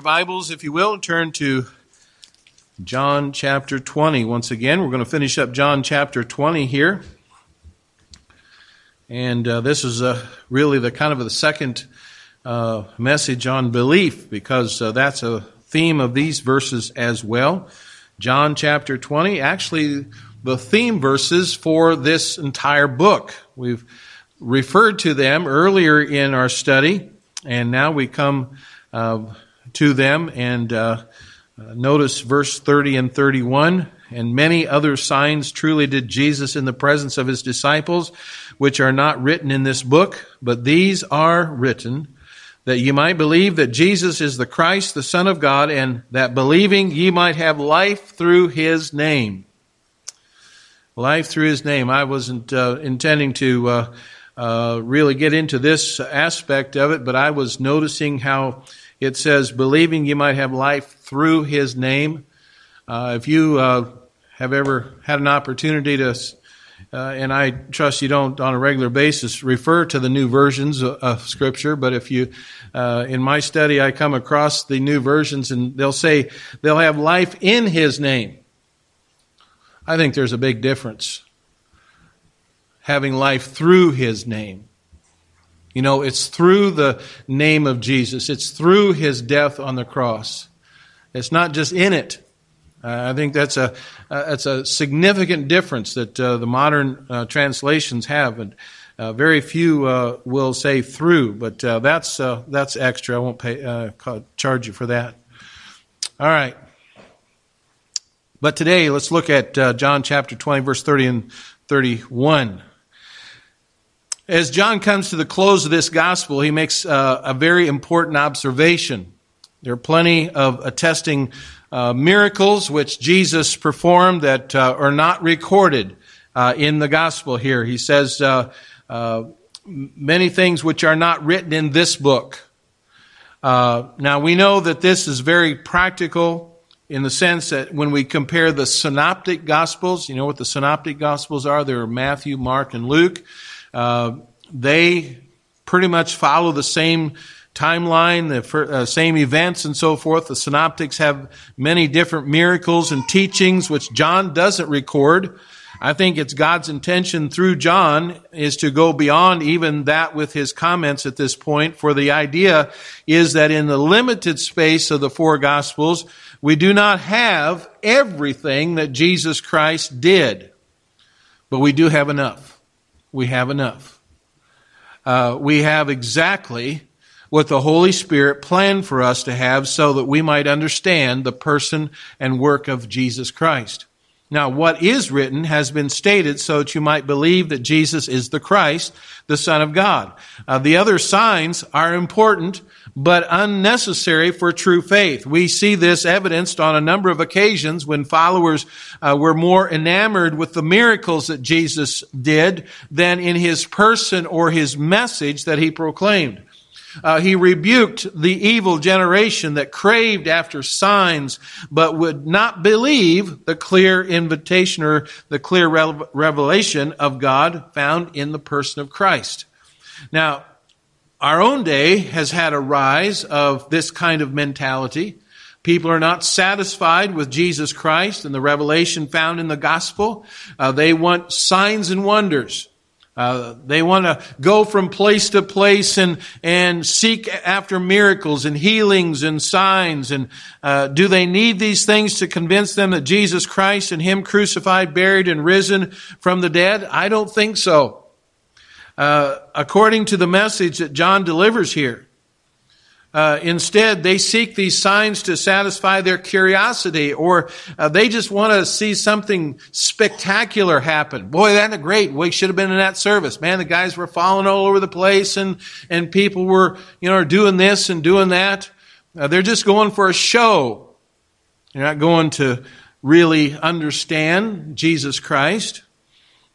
Your Bibles, if you will, turn to John chapter 20. Once again, we're going to finish up John chapter 20 here. And uh, this is uh, really the kind of the second uh, message on belief because uh, that's a theme of these verses as well. John chapter 20, actually, the theme verses for this entire book. We've referred to them earlier in our study, and now we come uh, to them. And uh, notice verse 30 and 31. And many other signs truly did Jesus in the presence of his disciples, which are not written in this book, but these are written that ye might believe that Jesus is the Christ, the Son of God, and that believing ye might have life through his name. Life through his name. I wasn't uh, intending to uh, uh, really get into this aspect of it, but I was noticing how it says, believing you might have life through his name. Uh, if you uh, have ever had an opportunity to, uh, and I trust you don't on a regular basis, refer to the new versions of, of Scripture, but if you, uh, in my study, I come across the new versions and they'll say they'll have life in his name. I think there's a big difference having life through his name. You know, it's through the name of Jesus. It's through his death on the cross. It's not just in it. Uh, I think that's a uh, that's a significant difference that uh, the modern uh, translations have, and uh, very few uh, will say through. But that's that's extra. I won't pay charge you for that. All right. But today, let's look at John chapter twenty, verse thirty and thirty-one. As John comes to the close of this gospel, he makes uh, a very important observation. There are plenty of attesting uh, miracles which Jesus performed that uh, are not recorded uh, in the gospel here. He says uh, uh, many things which are not written in this book. now we know that this is very practical in the sense that when we compare the synoptic gospels, you know what the synoptic gospels are? There are Matthew, Mark, and Luke. Uh, they pretty much follow the same timeline, the uh, same events and so forth. The synoptics have many different miracles and teachings which John doesn't record. I think it's God's intention through John is to go beyond even that with his comments at this point. For the idea is that in the limited space of the four gospels, we do not have everything that Jesus Christ did, but we do have enough we have enough. Uh, we have exactly what the Holy Spirit planned for us to have so that we might understand the person and work of Jesus Christ. Now, what is written has been stated so that you might believe that Jesus is the Christ, the Son of God. Uh, the other signs are important, but unnecessary for true faith. We see this evidenced on a number of occasions when followers uh, were more enamored with the miracles that Jesus did than in his person or his message that he proclaimed. Uh, he rebuked the evil generation that craved after signs, but would not believe the clear invitation or the clear revelation of God found in the person of Christ. Now, our own day has had a rise of this kind of mentality. People are not satisfied with Jesus Christ and the revelation found in the gospel. Uh, they want signs and wonders. Uh, they want to go from place to place and and seek after miracles and healings and signs. And uh, do they need these things to convince them that Jesus Christ and Him crucified, buried, and risen from the dead? I don't think so. Uh, according to the message that John delivers here, uh, instead, they seek these signs to satisfy their curiosity, or uh, they just want to see something spectacular happen. Boy, that's great. We should have been in that service. Man, the guys were falling all over the place, and and people were, you know, doing this and doing that. Uh, they're just going for a show. They're not going to really understand Jesus Christ.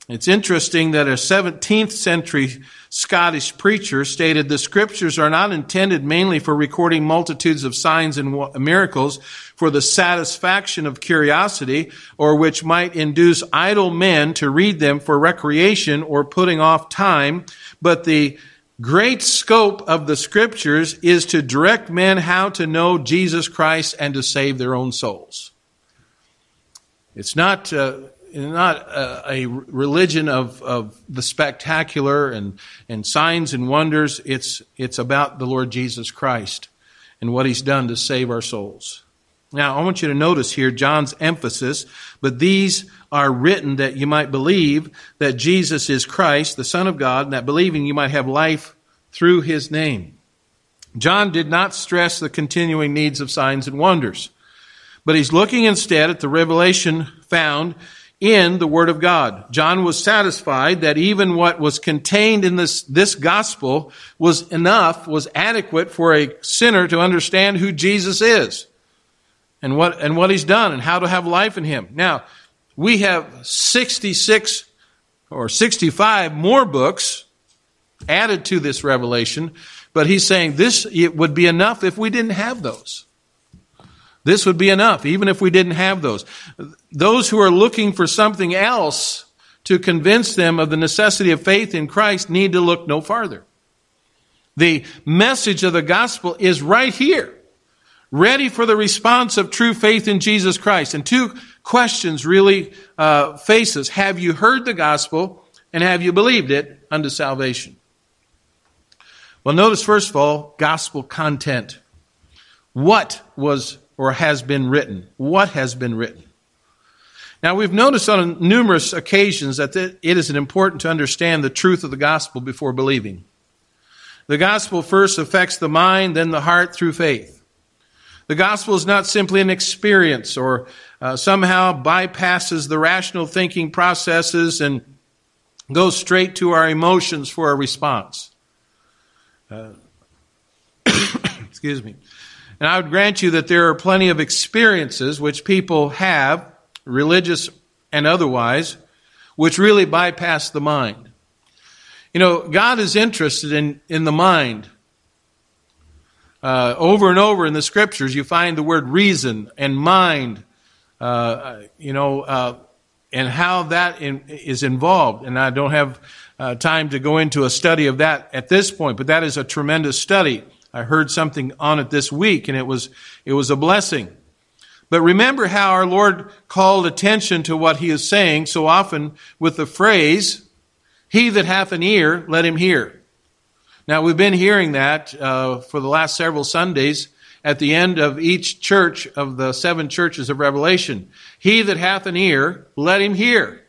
It's interesting that a 17th century Scottish preacher stated the scriptures are not intended mainly for recording multitudes of signs and miracles for the satisfaction of curiosity or which might induce idle men to read them for recreation or putting off time, but the great scope of the scriptures is to direct men how to know Jesus Christ and to save their own souls. It's not, uh, not a, a religion of, of the spectacular and, and signs and wonders. It's, it's about the Lord Jesus Christ and what he's done to save our souls. Now, I want you to notice here John's emphasis, but these are written that you might believe that Jesus is Christ, the Son of God, and that believing you might have life through his name. John did not stress the continuing needs of signs and wonders, but he's looking instead at the revelation found in the Word of God. John was satisfied that even what was contained in this, this gospel was enough, was adequate for a sinner to understand who Jesus is and what, and what he's done and how to have life in him. Now, we have 66 or 65 more books added to this revelation, but he's saying this it would be enough if we didn't have those. This would be enough, even if we didn't have those. Those who are looking for something else to convince them of the necessity of faith in Christ need to look no farther. The message of the gospel is right here ready for the response of true faith in Jesus Christ. And two questions really uh. Have you heard the gospel and have you believed it unto salvation? Well, notice first of all, gospel content. What was or has been written? What has been written? Now, we've noticed on numerous occasions that it is important to understand the truth of the gospel before believing. The gospel first affects the mind, then the heart through faith. The gospel is not simply an experience or uh, somehow bypasses the rational thinking processes and goes straight to our emotions for a response. Uh, excuse me. And I would grant you that there are plenty of experiences which people have, religious and otherwise, which really bypass the mind. You know, God is interested in, in the mind. Uh, over and over in the scriptures, you find the word reason and mind, uh, you know, uh, and how that in, is involved. And I don't have uh, time to go into a study of that at this point, but that is a tremendous study. I heard something on it this week, and it was it was a blessing. But remember how our Lord called attention to what He is saying so often with the phrase, "He that hath an ear, let him hear." Now, we've been hearing that uh, for the last several Sundays at the end of each church of the seven churches of Revelation. He that hath an ear, let him hear.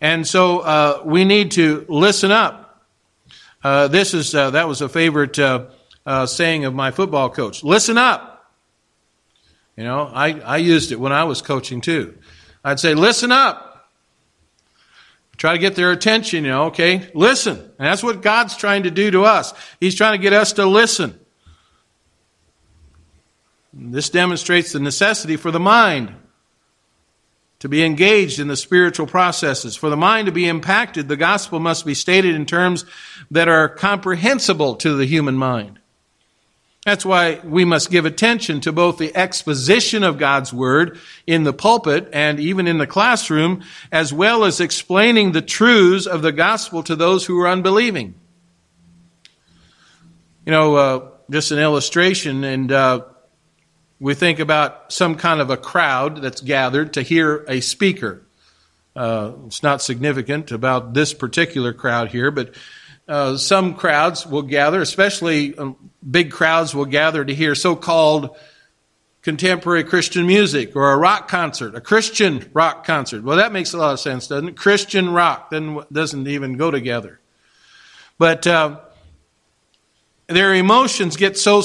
And so uh, we need to listen up. Uh, this is uh, that was a favorite uh, uh, saying of my football coach. Listen up. You know, I, I used it when I was coaching too. I'd say, listen up. Try to get their attention, you know, okay? Listen. And that's what God's trying to do to us. He's trying to get us to listen. This demonstrates the necessity for the mind to be engaged in the spiritual processes. For the mind to be impacted, the gospel must be stated in terms that are comprehensible to the human mind. That's why we must give attention to both the exposition of God's Word in the pulpit and even in the classroom, as well as explaining the truths of the gospel to those who are unbelieving. You know, uh, just an illustration, and uh, we think about some kind of a crowd that's gathered to hear a speaker. Uh, it's not significant about this particular crowd here, but uh, some crowds will gather, especially um, big crowds will gather to hear so called contemporary Christian music or a rock concert, a Christian rock concert. Well, that makes a lot of sense, doesn't it? Christian rock then doesn't even go together. But uh, their emotions get so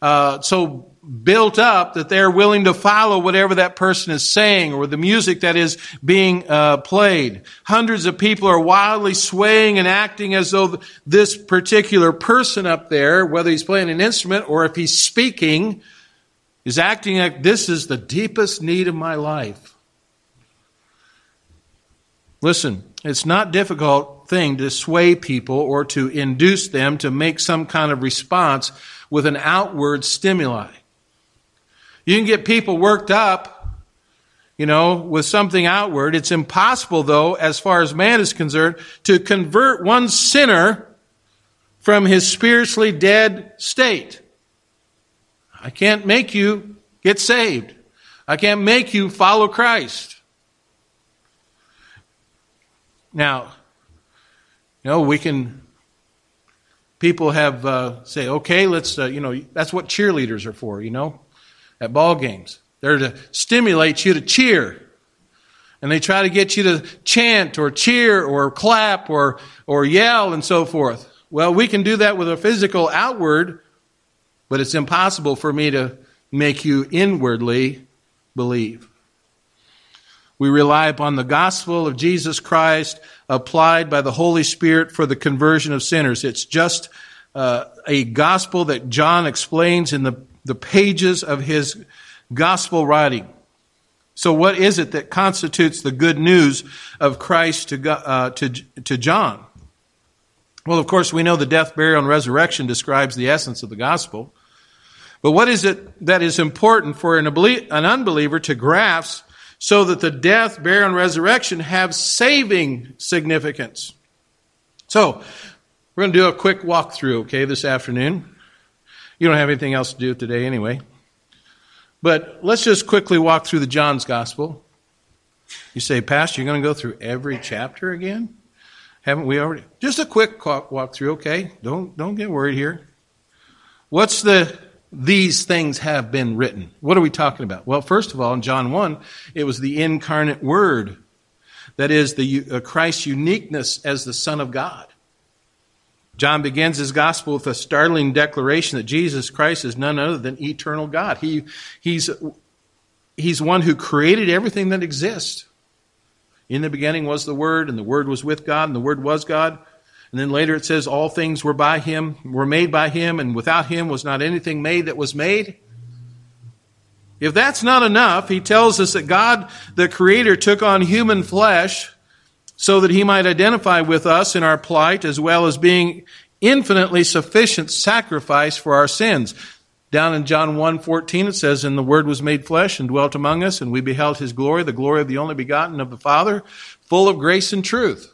uh, so built up that they're willing to follow whatever that person is saying or the music that is being uh, played. Hundreds of people are wildly swaying and acting as though this particular person up there, whether he's playing an instrument or if he's speaking, is acting like this is the deepest need of my life. Listen, it's not difficult thing to sway people or to induce them to make some kind of response with an outward stimuli. You can get people worked up, you know, with something outward. It's impossible, though, as far as man is concerned, to convert one sinner from his spiritually dead state. I can't make you get saved. I can't make you follow Christ. Now, you know, we can, people have, uh, say, okay, let's, uh, you know, that's what cheerleaders are for, you know, at ball games. They're to stimulate you to cheer. And they try to get you to chant or cheer or clap or, or yell and so forth. Well, we can do that with a physical outward, but it's impossible for me to make you inwardly believe. We rely upon the gospel of Jesus Christ applied by the Holy Spirit for the conversion of sinners. It's just uh, a gospel that John explains in the, the pages of his gospel writing. So, what is it that constitutes the good news of Christ to, uh, to, to John? Well, of course, we know the death, burial, and resurrection describes the essence of the gospel. But what is it that is important for an unbeliever to grasp so that the death, burial, and resurrection have saving significance. So, we're going to do a quick walkthrough, okay, this afternoon. You don't have anything else to do today anyway. But let's just quickly walk through the John's Gospel. You say, Pastor, you're going to go through every chapter again? Haven't we already? Just a quick walk through, okay? Don't, don't get worried here. What's the these things have been written. What are we talking about? Well, first of all, in John 1, it was the incarnate Word. That is, the uh, Christ's uniqueness as the Son of God. John begins his gospel with a startling declaration that Jesus Christ is none other than eternal God. He, he's, he's one who created everything that exists. In the beginning was the Word, and the Word was with God, and the Word was God. And then later it says, All things were by him, were made by him, and without him was not anything made that was made. If that's not enough, he tells us that God, the Creator, took on human flesh so that he might identify with us in our plight as well as being infinitely sufficient sacrifice for our sins. Down in John 1:14 it says and the word was made flesh and dwelt among us and we beheld his glory the glory of the only begotten of the Father full of grace and truth.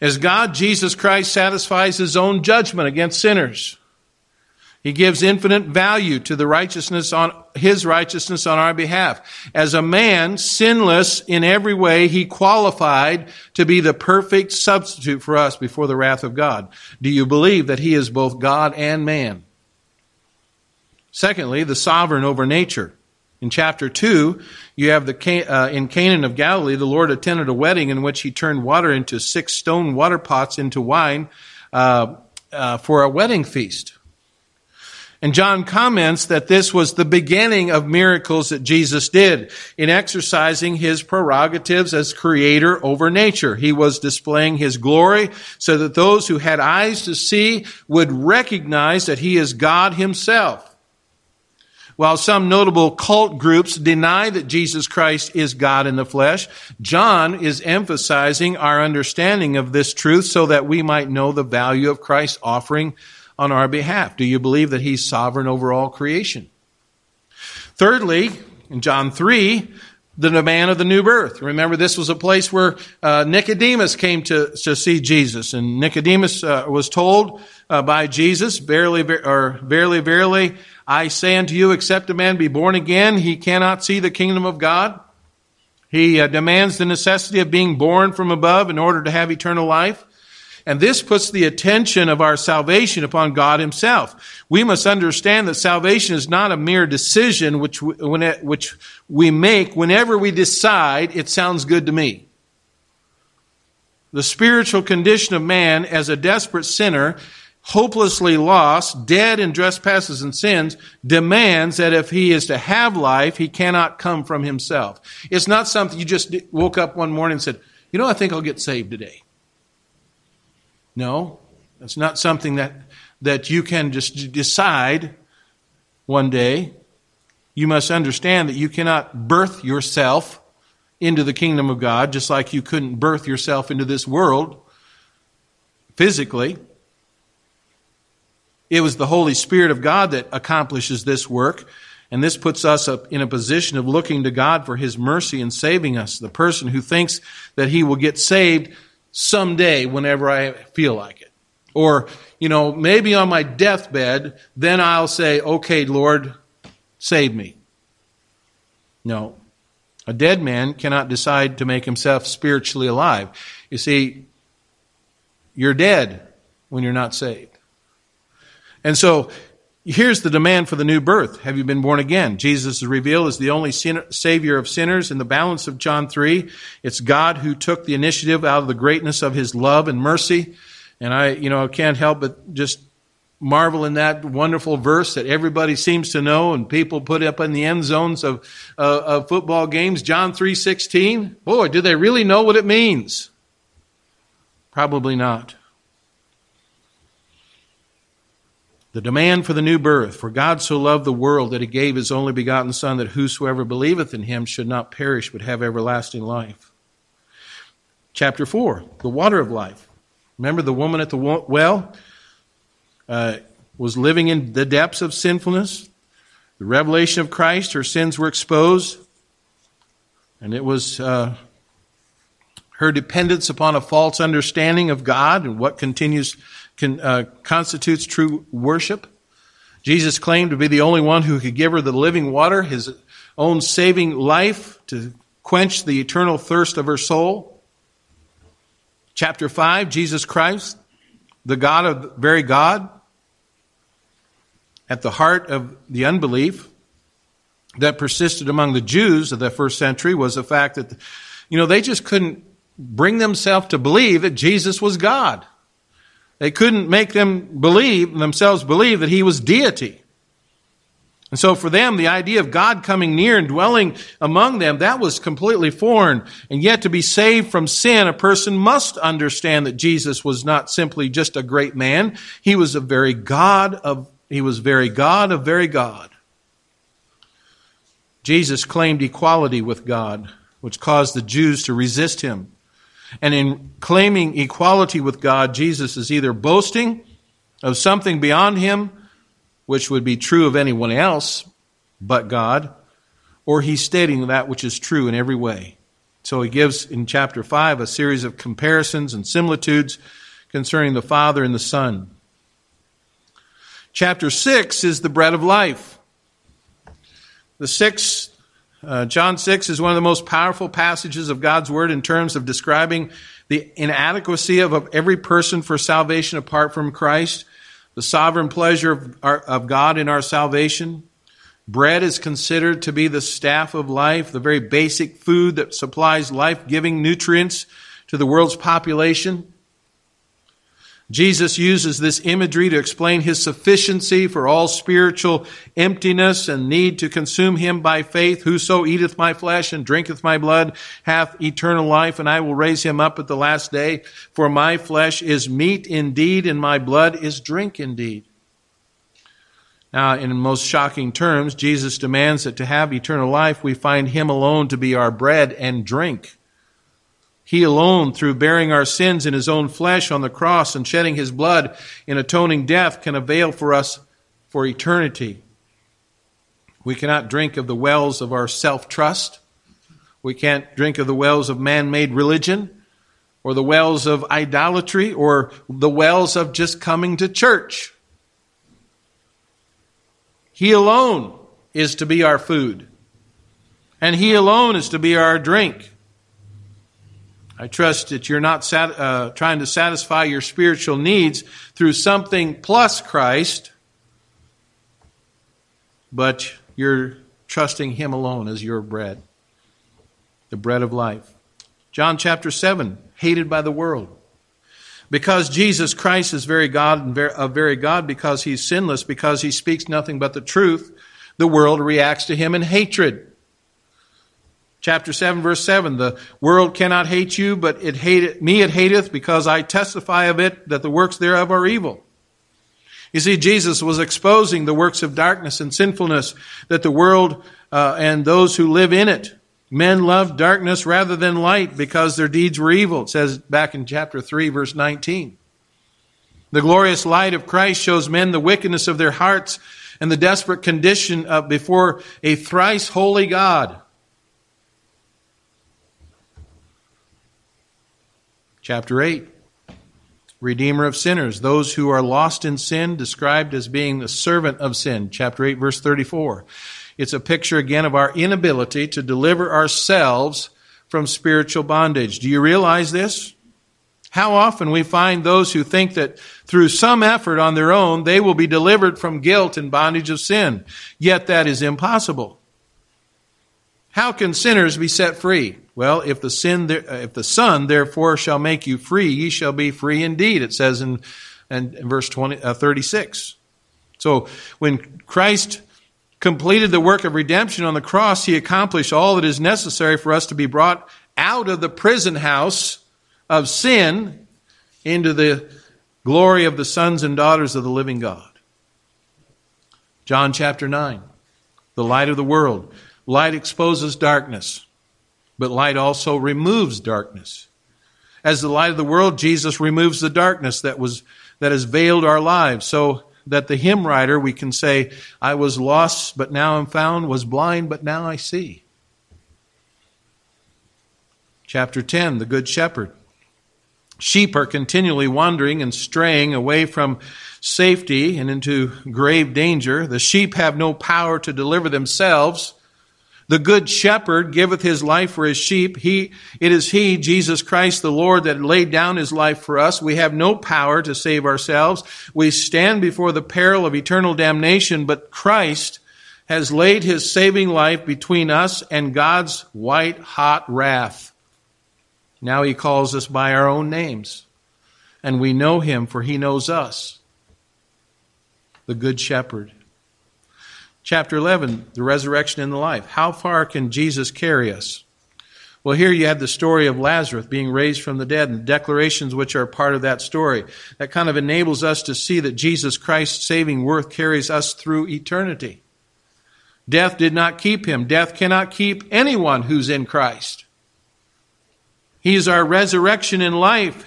As God, Jesus Christ satisfies his own judgment against sinners. He gives infinite value to the righteousness on his righteousness on our behalf. As a man, sinless in every way, he qualified to be the perfect substitute for us before the wrath of God. Do you believe that he is both God and man? Secondly, the sovereign over nature. In chapter 2, you have the uh, in Cana of Galilee, the Lord attended a wedding in which he turned water into six stone water pots into wine uh, uh, for a wedding feast. And John comments that this was the beginning of miracles that Jesus did in exercising his prerogatives as creator over nature. He was displaying his glory so that those who had eyes to see would recognize that he is God himself. While some notable cult groups deny that Jesus Christ is God in the flesh, John is emphasizing our understanding of this truth so that we might know the value of Christ's offering on our behalf. Do you believe that he's sovereign over all creation? Thirdly, in John 3, the demand of the new birth. Remember, this was a place where uh, Nicodemus came to, to see Jesus, and Nicodemus uh, was told uh, by Jesus, "Verily, or verily, verily, I say unto you, except a man be born again, he cannot see the kingdom of God. He uh, demands the necessity of being born from above in order to have eternal life. And this puts the attention of our salvation upon God Himself. We must understand that salvation is not a mere decision which we, which we make whenever we decide it sounds good to me. The spiritual condition of man as a desperate sinner hopelessly lost, dead in trespasses and sins, demands that if he is to have life, he cannot come from himself. It's not something you just woke up one morning and said, you know, I think I'll get saved today. No, that's not something that, that you can just decide one day. You must understand that you cannot birth yourself into the kingdom of God, just like you couldn't birth yourself into this world physically. It was the Holy Spirit of God that accomplishes this work. And this puts us up in a position of looking to God for His mercy and saving us. The person who thinks that he will get saved someday whenever I feel like it. Or, you know, maybe on my deathbed, then I'll say, okay, Lord, save me. No. A dead man cannot decide to make himself spiritually alive. You see, you're dead when you're not saved. And so, here's the demand for the new birth. Have you been born again? Jesus is revealed as the only savior of sinners in the balance of John 3. It's God who took the initiative out of the greatness of his love and mercy. And I, you know, can't help but just marvel in that wonderful verse that everybody seems to know and people put up in the end zones of, uh, of football games. John 3.16. Boy, do they really know what it means? Probably not. The demand for the new birth. For God so loved the world that he gave his only begotten Son, that whosoever believeth in him should not perish, but have everlasting life. Chapter 4, the water of life. Remember the woman at the well? Uh, was living in the depths of sinfulness. The revelation of Christ, her sins were exposed. And it was uh, her dependence upon a false understanding of God and what continues uh, constitutes true worship. Jesus claimed to be the only one who could give her the living water, his own saving life to quench the eternal thirst of her soul. Chapter 5, Jesus Christ, the God of very God, at the heart of the unbelief that persisted among the Jews of the first century was the fact that, you know, they just couldn't bring themselves to believe that Jesus was God. They couldn't make them believe, themselves believe that he was deity. And so for them, the idea of God coming near and dwelling among them, that was completely foreign. And yet to be saved from sin, a person must understand that Jesus was not simply just a great man. He was a very God of, he was very God of very God. Jesus claimed equality with God, which caused the Jews to resist him. And in claiming equality with God, Jesus is either boasting of something beyond him, which would be true of anyone else but God, or he's stating that which is true in every way. So he gives in chapter 5 a series of comparisons and similitudes concerning the Father and the Son. Chapter 6 is the bread of life. The sixth uh, John 6 is one of the most powerful passages of God's Word in terms of describing the inadequacy of, of every person for salvation apart from Christ, the sovereign pleasure of, our, of God in our salvation. Bread is considered to be the staff of life, the very basic food that supplies life giving nutrients to the world's population. Jesus uses this imagery to explain his sufficiency for all spiritual emptiness and need to consume him by faith. Whoso eateth my flesh and drinketh my blood hath eternal life, and I will raise him up at the last day. For my flesh is meat indeed, and my blood is drink indeed. Now, in most shocking terms, Jesus demands that to have eternal life, we find him alone to be our bread and drink. He alone, through bearing our sins in his own flesh on the cross and shedding his blood in atoning death, can avail for us for eternity. We cannot drink of the wells of our self trust. We can't drink of the wells of man made religion or the wells of idolatry or the wells of just coming to church. He alone is to be our food, and He alone is to be our drink. I trust that you're not sat, uh, trying to satisfy your spiritual needs through something plus Christ, but you're trusting Him alone as your bread, the bread of life. John chapter 7, hated by the world. Because Jesus Christ is very God and very, very God, because He's sinless, because He speaks nothing but the truth, the world reacts to Him in hatred. Chapter 7 verse 7, the world cannot hate you, but it hated, me it hateth because I testify of it that the works thereof are evil. You see, Jesus was exposing the works of darkness and sinfulness that the world uh, and those who live in it. Men loved darkness rather than light because their deeds were evil. It says back in chapter 3 verse 19. The glorious light of Christ shows men the wickedness of their hearts and the desperate condition of before a thrice holy God. Chapter 8. redeemer of sinners. Those who are lost in sin, described as being the servant of sin. Chapter 8, verse 34. It's a picture again of our inability to deliver ourselves from spiritual bondage. Do you realize this? How often we find those who think that through some effort on their own they will be delivered from guilt and bondage of sin. Yet that is impossible. How can sinners be set free? Well, if the sin, if the Son therefore shall make you free, ye shall be free indeed. It says in, in, in verse 20, uh, 36. So when Christ completed the work of redemption on the cross, he accomplished all that is necessary for us to be brought out of the prison house of sin into the glory of the sons and daughters of the living God. John chapter 9, the light of the world. Light exposes darkness, but light also removes darkness. As the light of the world, Jesus removes the darkness that was that has veiled our lives. So that the hymn writer we can say, I was lost, but now I'm found, was blind, but now I see. Chapter 10, the Good Shepherd. Sheep are continually wandering and straying away from safety and into grave danger. The sheep have no power to deliver themselves. The good shepherd giveth his life for his sheep. He, it is he, Jesus Christ the Lord, that laid down his life for us. We have no power to save ourselves. We stand before the peril of eternal damnation, but Christ has laid his saving life between us and God's white hot wrath. Now he calls us by our own names, and we know him for he knows us. The good shepherd. Chapter 11, the resurrection and the life. How far can Jesus carry us? Well, here you have the story of Lazarus being raised from the dead and declarations which are part of that story. That kind of enables us to see that Jesus Christ's saving worth carries us through eternity. Death did not keep him. Death cannot keep anyone who's in Christ. He is our resurrection in life.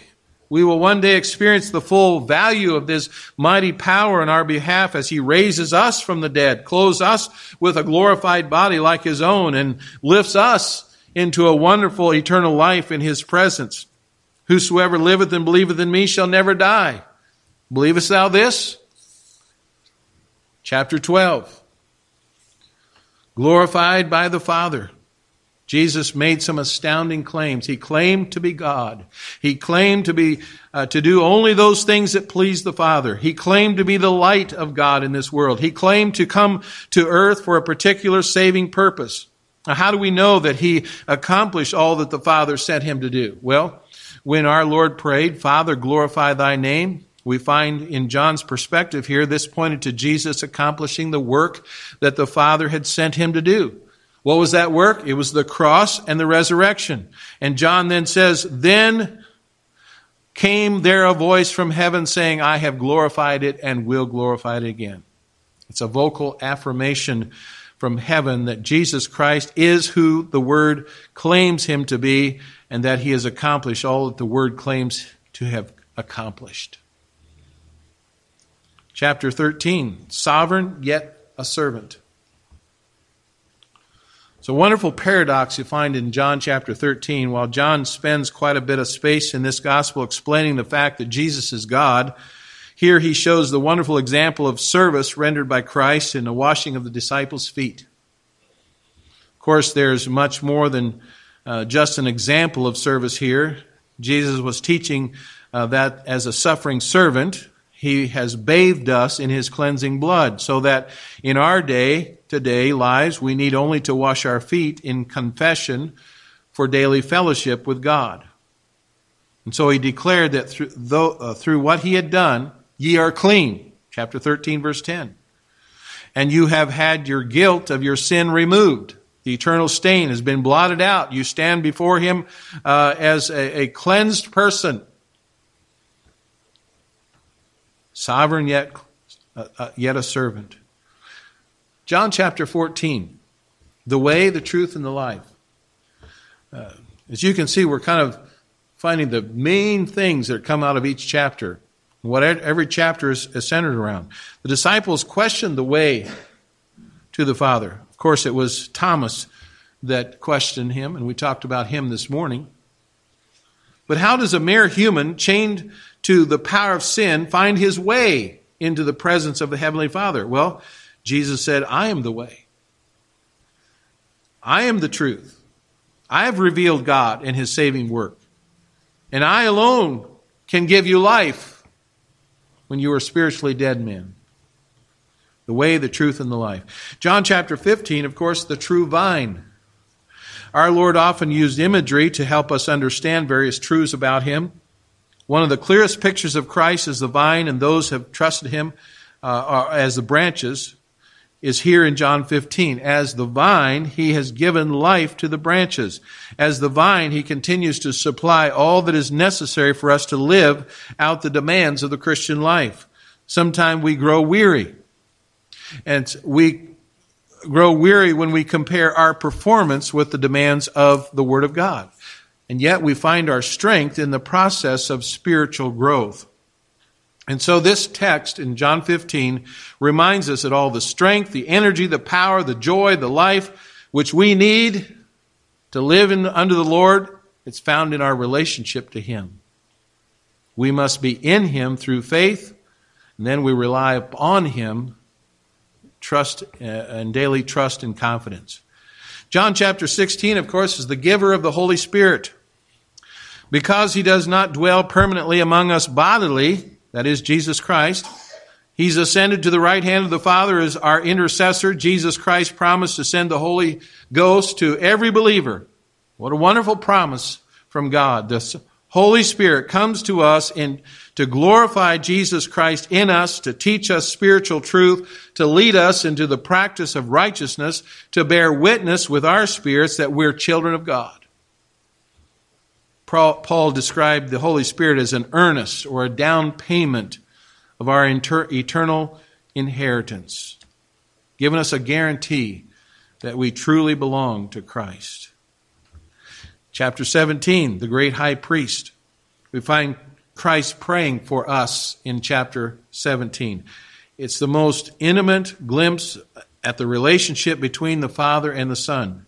We will one day experience the full value of this mighty power in our behalf as He raises us from the dead, clothes us with a glorified body like His own, and lifts us into a wonderful eternal life in His presence. Whosoever liveth and believeth in me shall never die. Believest thou this? Chapter 12. Glorified by the Father. Jesus made some astounding claims. He claimed to be God. He claimed to be uh, to do only those things that please the Father. He claimed to be the light of God in this world. He claimed to come to earth for a particular saving purpose. Now, how do we know that he accomplished all that the Father sent him to do? Well, when our Lord prayed, Father, glorify thy name, we find in John's perspective here, this pointed to Jesus accomplishing the work that the Father had sent him to do. What was that work? It was the cross and the resurrection. And John then says, Then came there a voice from heaven saying, I have glorified it and will glorify it again. It's a vocal affirmation from heaven that Jesus Christ is who the Word claims him to be and that he has accomplished all that the Word claims to have accomplished. Chapter 13 Sovereign yet a servant. It's a wonderful paradox you find in John chapter 13. While John spends quite a bit of space in this gospel explaining the fact that Jesus is God, here he shows the wonderful example of service rendered by Christ in the washing of the disciples' feet. Of course, there's much more than uh, just an example of service here. Jesus was teaching uh, that as a suffering servant, he has bathed us in his cleansing blood, so that in our day, today, lives, we need only to wash our feet in confession for daily fellowship with God. And so he declared that through, though, uh, through what he had done, ye are clean. Chapter 13, verse 10. And you have had your guilt of your sin removed. The eternal stain has been blotted out. You stand before him uh, as a, a cleansed person sovereign yet, uh, uh, yet a servant. John chapter 14, the way, the truth, and the life. Uh, as you can see, we're kind of finding the main things that come out of each chapter. What every chapter is, is centered around. The disciples questioned the way to the Father. Of course, it was Thomas that questioned him, and we talked about him this morning. But how does a mere human chained to the power of sin find his way into the presence of the Heavenly Father? Well, Jesus said, I am the way. I am the truth. I have revealed God and His saving work. And I alone can give you life when you are spiritually dead men. The way, the truth, and the life. John chapter 15, of course, the true vine. Our Lord often used imagery to help us understand various truths about Him. One of the clearest pictures of Christ as the vine and those who have trusted Him uh, as the branches is here in John 15. As the vine, he has given life to the branches. As the vine, he continues to supply all that is necessary for us to live out the demands of the Christian life. Sometimes we grow weary. And we grow weary when we compare our performance with the demands of the Word of God. And yet we find our strength in the process of spiritual growth. And so this text in John 15 reminds us that all the strength, the energy, the power, the joy, the life which we need to live in, under the Lord, it's found in our relationship to Him. We must be in Him through faith, and then we rely upon Him, trust uh, and daily trust and confidence. John chapter 16, of course, is the giver of the Holy Spirit. Because He does not dwell permanently among us bodily, that is Jesus Christ. He's ascended to the right hand of the Father as our intercessor. Jesus Christ promised to send the Holy Ghost to every believer. What a wonderful promise from God. The Holy Spirit comes to us in, to glorify Jesus Christ in us, to teach us spiritual truth, to lead us into the practice of righteousness, to bear witness with our spirits that we're children of God. Paul described the Holy Spirit as an earnest or a down payment of our inter- eternal inheritance, giving us a guarantee that we truly belong to Christ. Chapter 17, the great high priest. We find Christ praying for us in chapter 17. It's the most intimate glimpse at the relationship between the Father and the Son.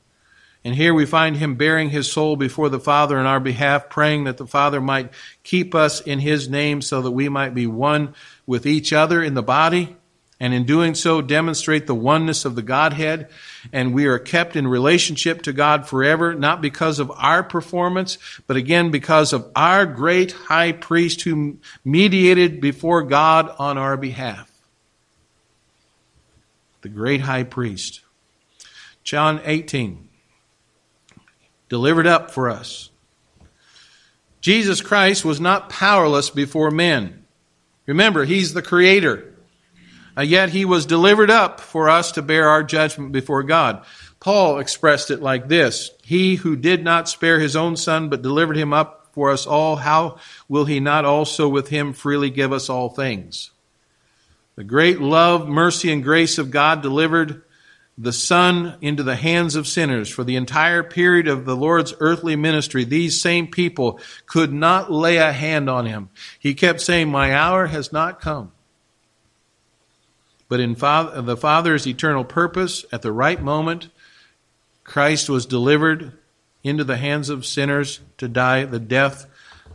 And here we find him baring his soul before the Father in our behalf, praying that the Father might keep us in his name so that we might be one with each other in the body, and in doing so demonstrate the oneness of the Godhead. And we are kept in relationship to God forever, not because of our performance, but again because of our great high priest who mediated before God on our behalf. The great high priest. John 18 delivered up for us. Jesus Christ was not powerless before men. Remember, He's the Creator. Uh, yet He was delivered up for us to bear our judgment before God. Paul expressed it like this He who did not spare His own Son, but delivered Him up for us all, how will He not also with Him freely give us all things? The great love, mercy, and grace of God delivered the Son into the hands of sinners. For the entire period of the Lord's earthly ministry, these same people could not lay a hand on him. He kept saying, My hour has not come. But in the Father's eternal purpose, at the right moment, Christ was delivered into the hands of sinners to die the death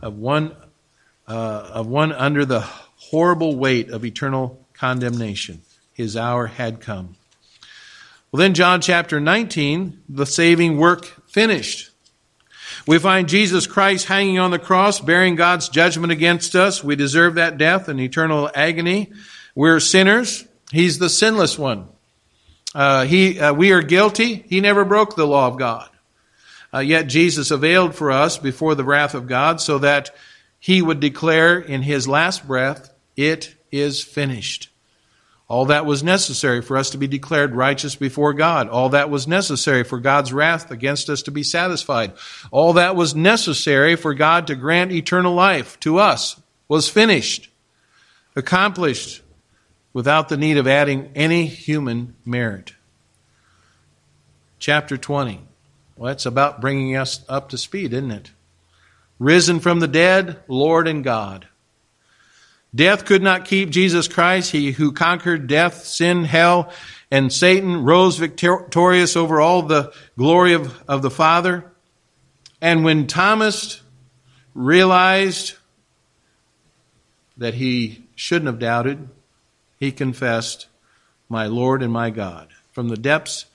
of one, uh, of one under the horrible weight of eternal condemnation. His hour had come. Well, then, John chapter 19, the saving work finished. We find Jesus Christ hanging on the cross, bearing God's judgment against us. We deserve that death and eternal agony. We're sinners. He's the sinless one. Uh, he, uh, we are guilty. He never broke the law of God. Uh, yet Jesus availed for us before the wrath of God so that he would declare in his last breath, It is finished. All that was necessary for us to be declared righteous before God. All that was necessary for God's wrath against us to be satisfied. All that was necessary for God to grant eternal life to us was finished, accomplished, without the need of adding any human merit. Chapter 20. Well, that's about bringing us up to speed, isn't it? Risen from the dead, Lord and God. Death could not keep Jesus Christ. He who conquered death, sin, hell, and Satan rose victorious over all the glory of, of the Father. And when Thomas realized that he shouldn't have doubted, he confessed, My Lord and my God. From the depths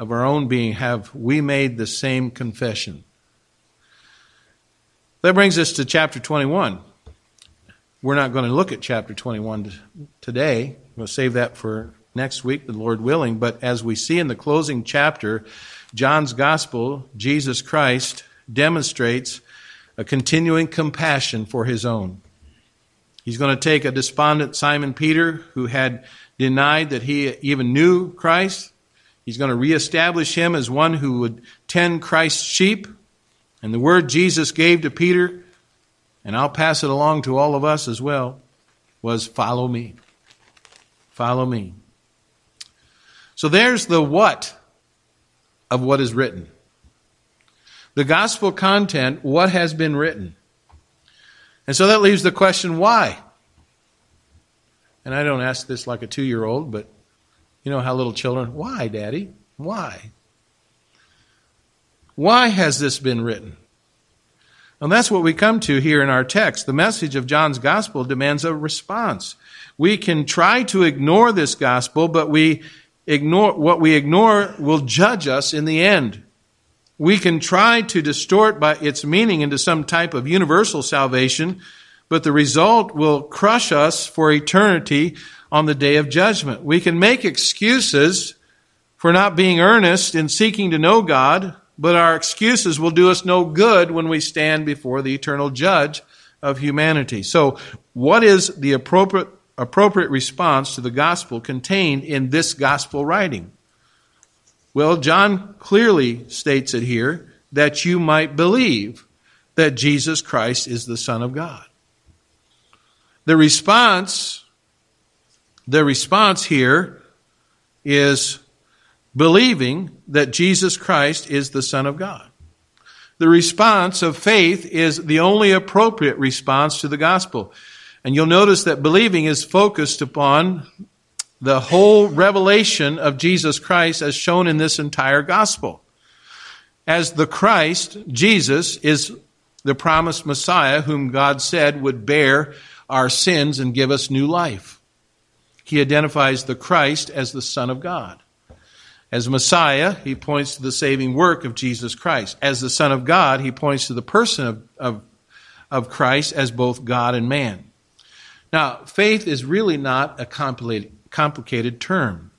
of our own being have we made the same confession. That brings us to chapter 21. We're not going to look at chapter 21 today. We'll save that for next week, the Lord willing. But as we see in the closing chapter, John's gospel, Jesus Christ demonstrates a continuing compassion for his own. He's going to take a despondent Simon Peter who had denied that he even knew Christ. He's going to reestablish him as one who would tend Christ's sheep. And the word Jesus gave to Peter, and I'll pass it along to all of us as well, was follow me. Follow me. So there's the what of what is written. The gospel content, what has been written. And so that leaves the question why? And I don't ask this like a two year old, but you know how little children, why, Daddy? Why? Why has this been written? And that's what we come to here in our text. The message of John's gospel demands a response. We can try to ignore this gospel, but we ignore what we ignore will judge us in the end. We can try to distort by its meaning into some type of universal salvation, but the result will crush us for eternity on the day of judgment. We can make excuses for not being earnest in seeking to know God, but our excuses will do us no good when we stand before the eternal judge of humanity. So, what is the appropriate, appropriate response to the gospel contained in this gospel writing? Well, John clearly states it here that you might believe that Jesus Christ is the Son of God. The response, the response here is believing that Jesus Christ is the Son of God. The response of faith is the only appropriate response to the gospel. And you'll notice that believing is focused upon the whole revelation of Jesus Christ as shown in this entire gospel. As the Christ, Jesus is the promised Messiah whom God said would bear our sins and give us new life. He identifies the Christ as the Son of God. As Messiah, he points to the saving work of Jesus Christ. As the Son of God, he points to the person of, of, of Christ as both God and man. Now, faith is really not a complicated, complicated term.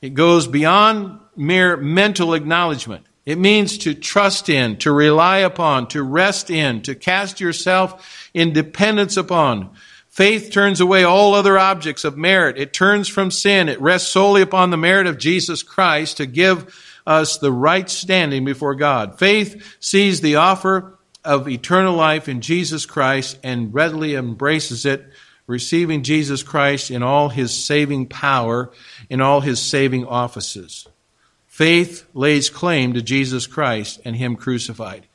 It goes beyond mere mental acknowledgement. It means to trust in, to rely upon, to rest in, to cast yourself in dependence upon, Faith turns away all other objects of merit. It turns from sin. It rests solely upon the merit of Jesus Christ to give us the right standing before God. Faith sees the offer of eternal life in Jesus Christ and readily embraces it, receiving Jesus Christ in all his saving power, in all his saving offices. Faith lays claim to Jesus Christ and him crucified.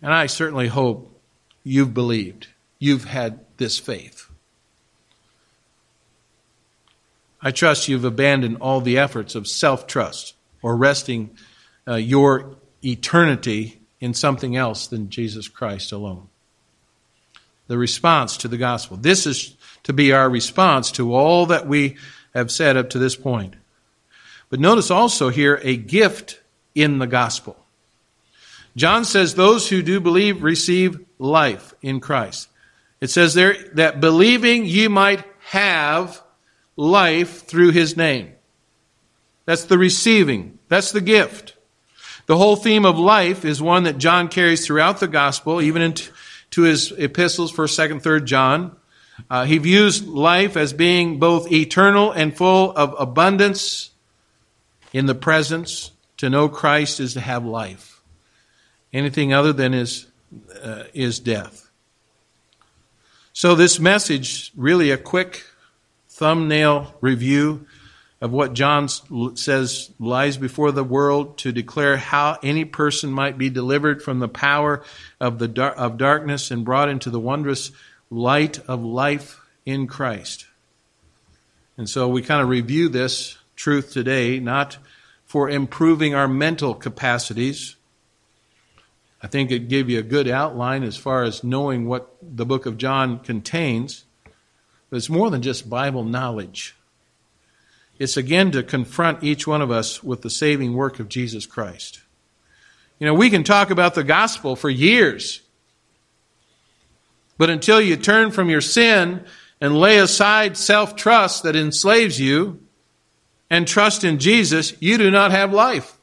And I certainly hope you've believed. You've had this faith. I trust you've abandoned all the efforts of self trust or resting uh, your eternity in something else than Jesus Christ alone. The response to the gospel. This is to be our response to all that we have said up to this point. But notice also here a gift in the gospel. John says those who do believe receive life in Christ. It says there that believing you might have life through his name. That's the receiving. That's the gift. The whole theme of life is one that John carries throughout the gospel, even into his epistles, 1st, 2nd, 3rd John. Uh, he views life as being both eternal and full of abundance in the presence. To know Christ is to have life. Anything other than is, uh, is death. So, this message, really a quick thumbnail review of what John says lies before the world to declare how any person might be delivered from the power of, the dar- of darkness and brought into the wondrous light of life in Christ. And so we kind of review this truth today, not for improving our mental capacities, I think it gave you a good outline as far as knowing what the book of John contains. But it's more than just Bible knowledge. It's again to confront each one of us with the saving work of Jesus Christ. You know, we can talk about the gospel for years. But until you turn from your sin and lay aside self trust that enslaves you and trust in Jesus, you do not have life.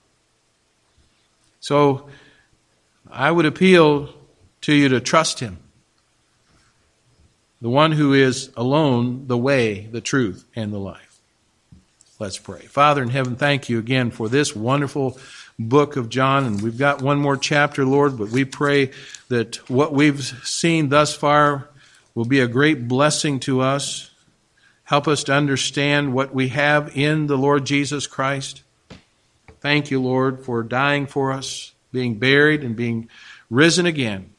So I would appeal to you to trust Him, the one who is alone the way, the truth, and the life. Let's pray. Father in heaven, thank you again for this wonderful book of John. And we've got one more chapter, Lord, but we pray that what we've seen thus far will be a great blessing to us. Help us to understand what we have in the Lord Jesus Christ. Thank you, Lord, for dying for us, being buried, and being risen again.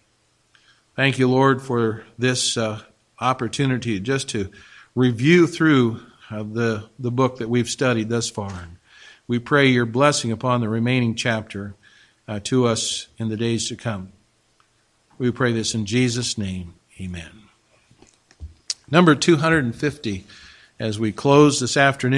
Thank you, Lord, for this uh, opportunity just to review through uh, the, the book that we've studied thus far. We pray your blessing upon the remaining chapter uh, to us in the days to come. We pray this in Jesus' name. Amen. Number 250, as we close this afternoon.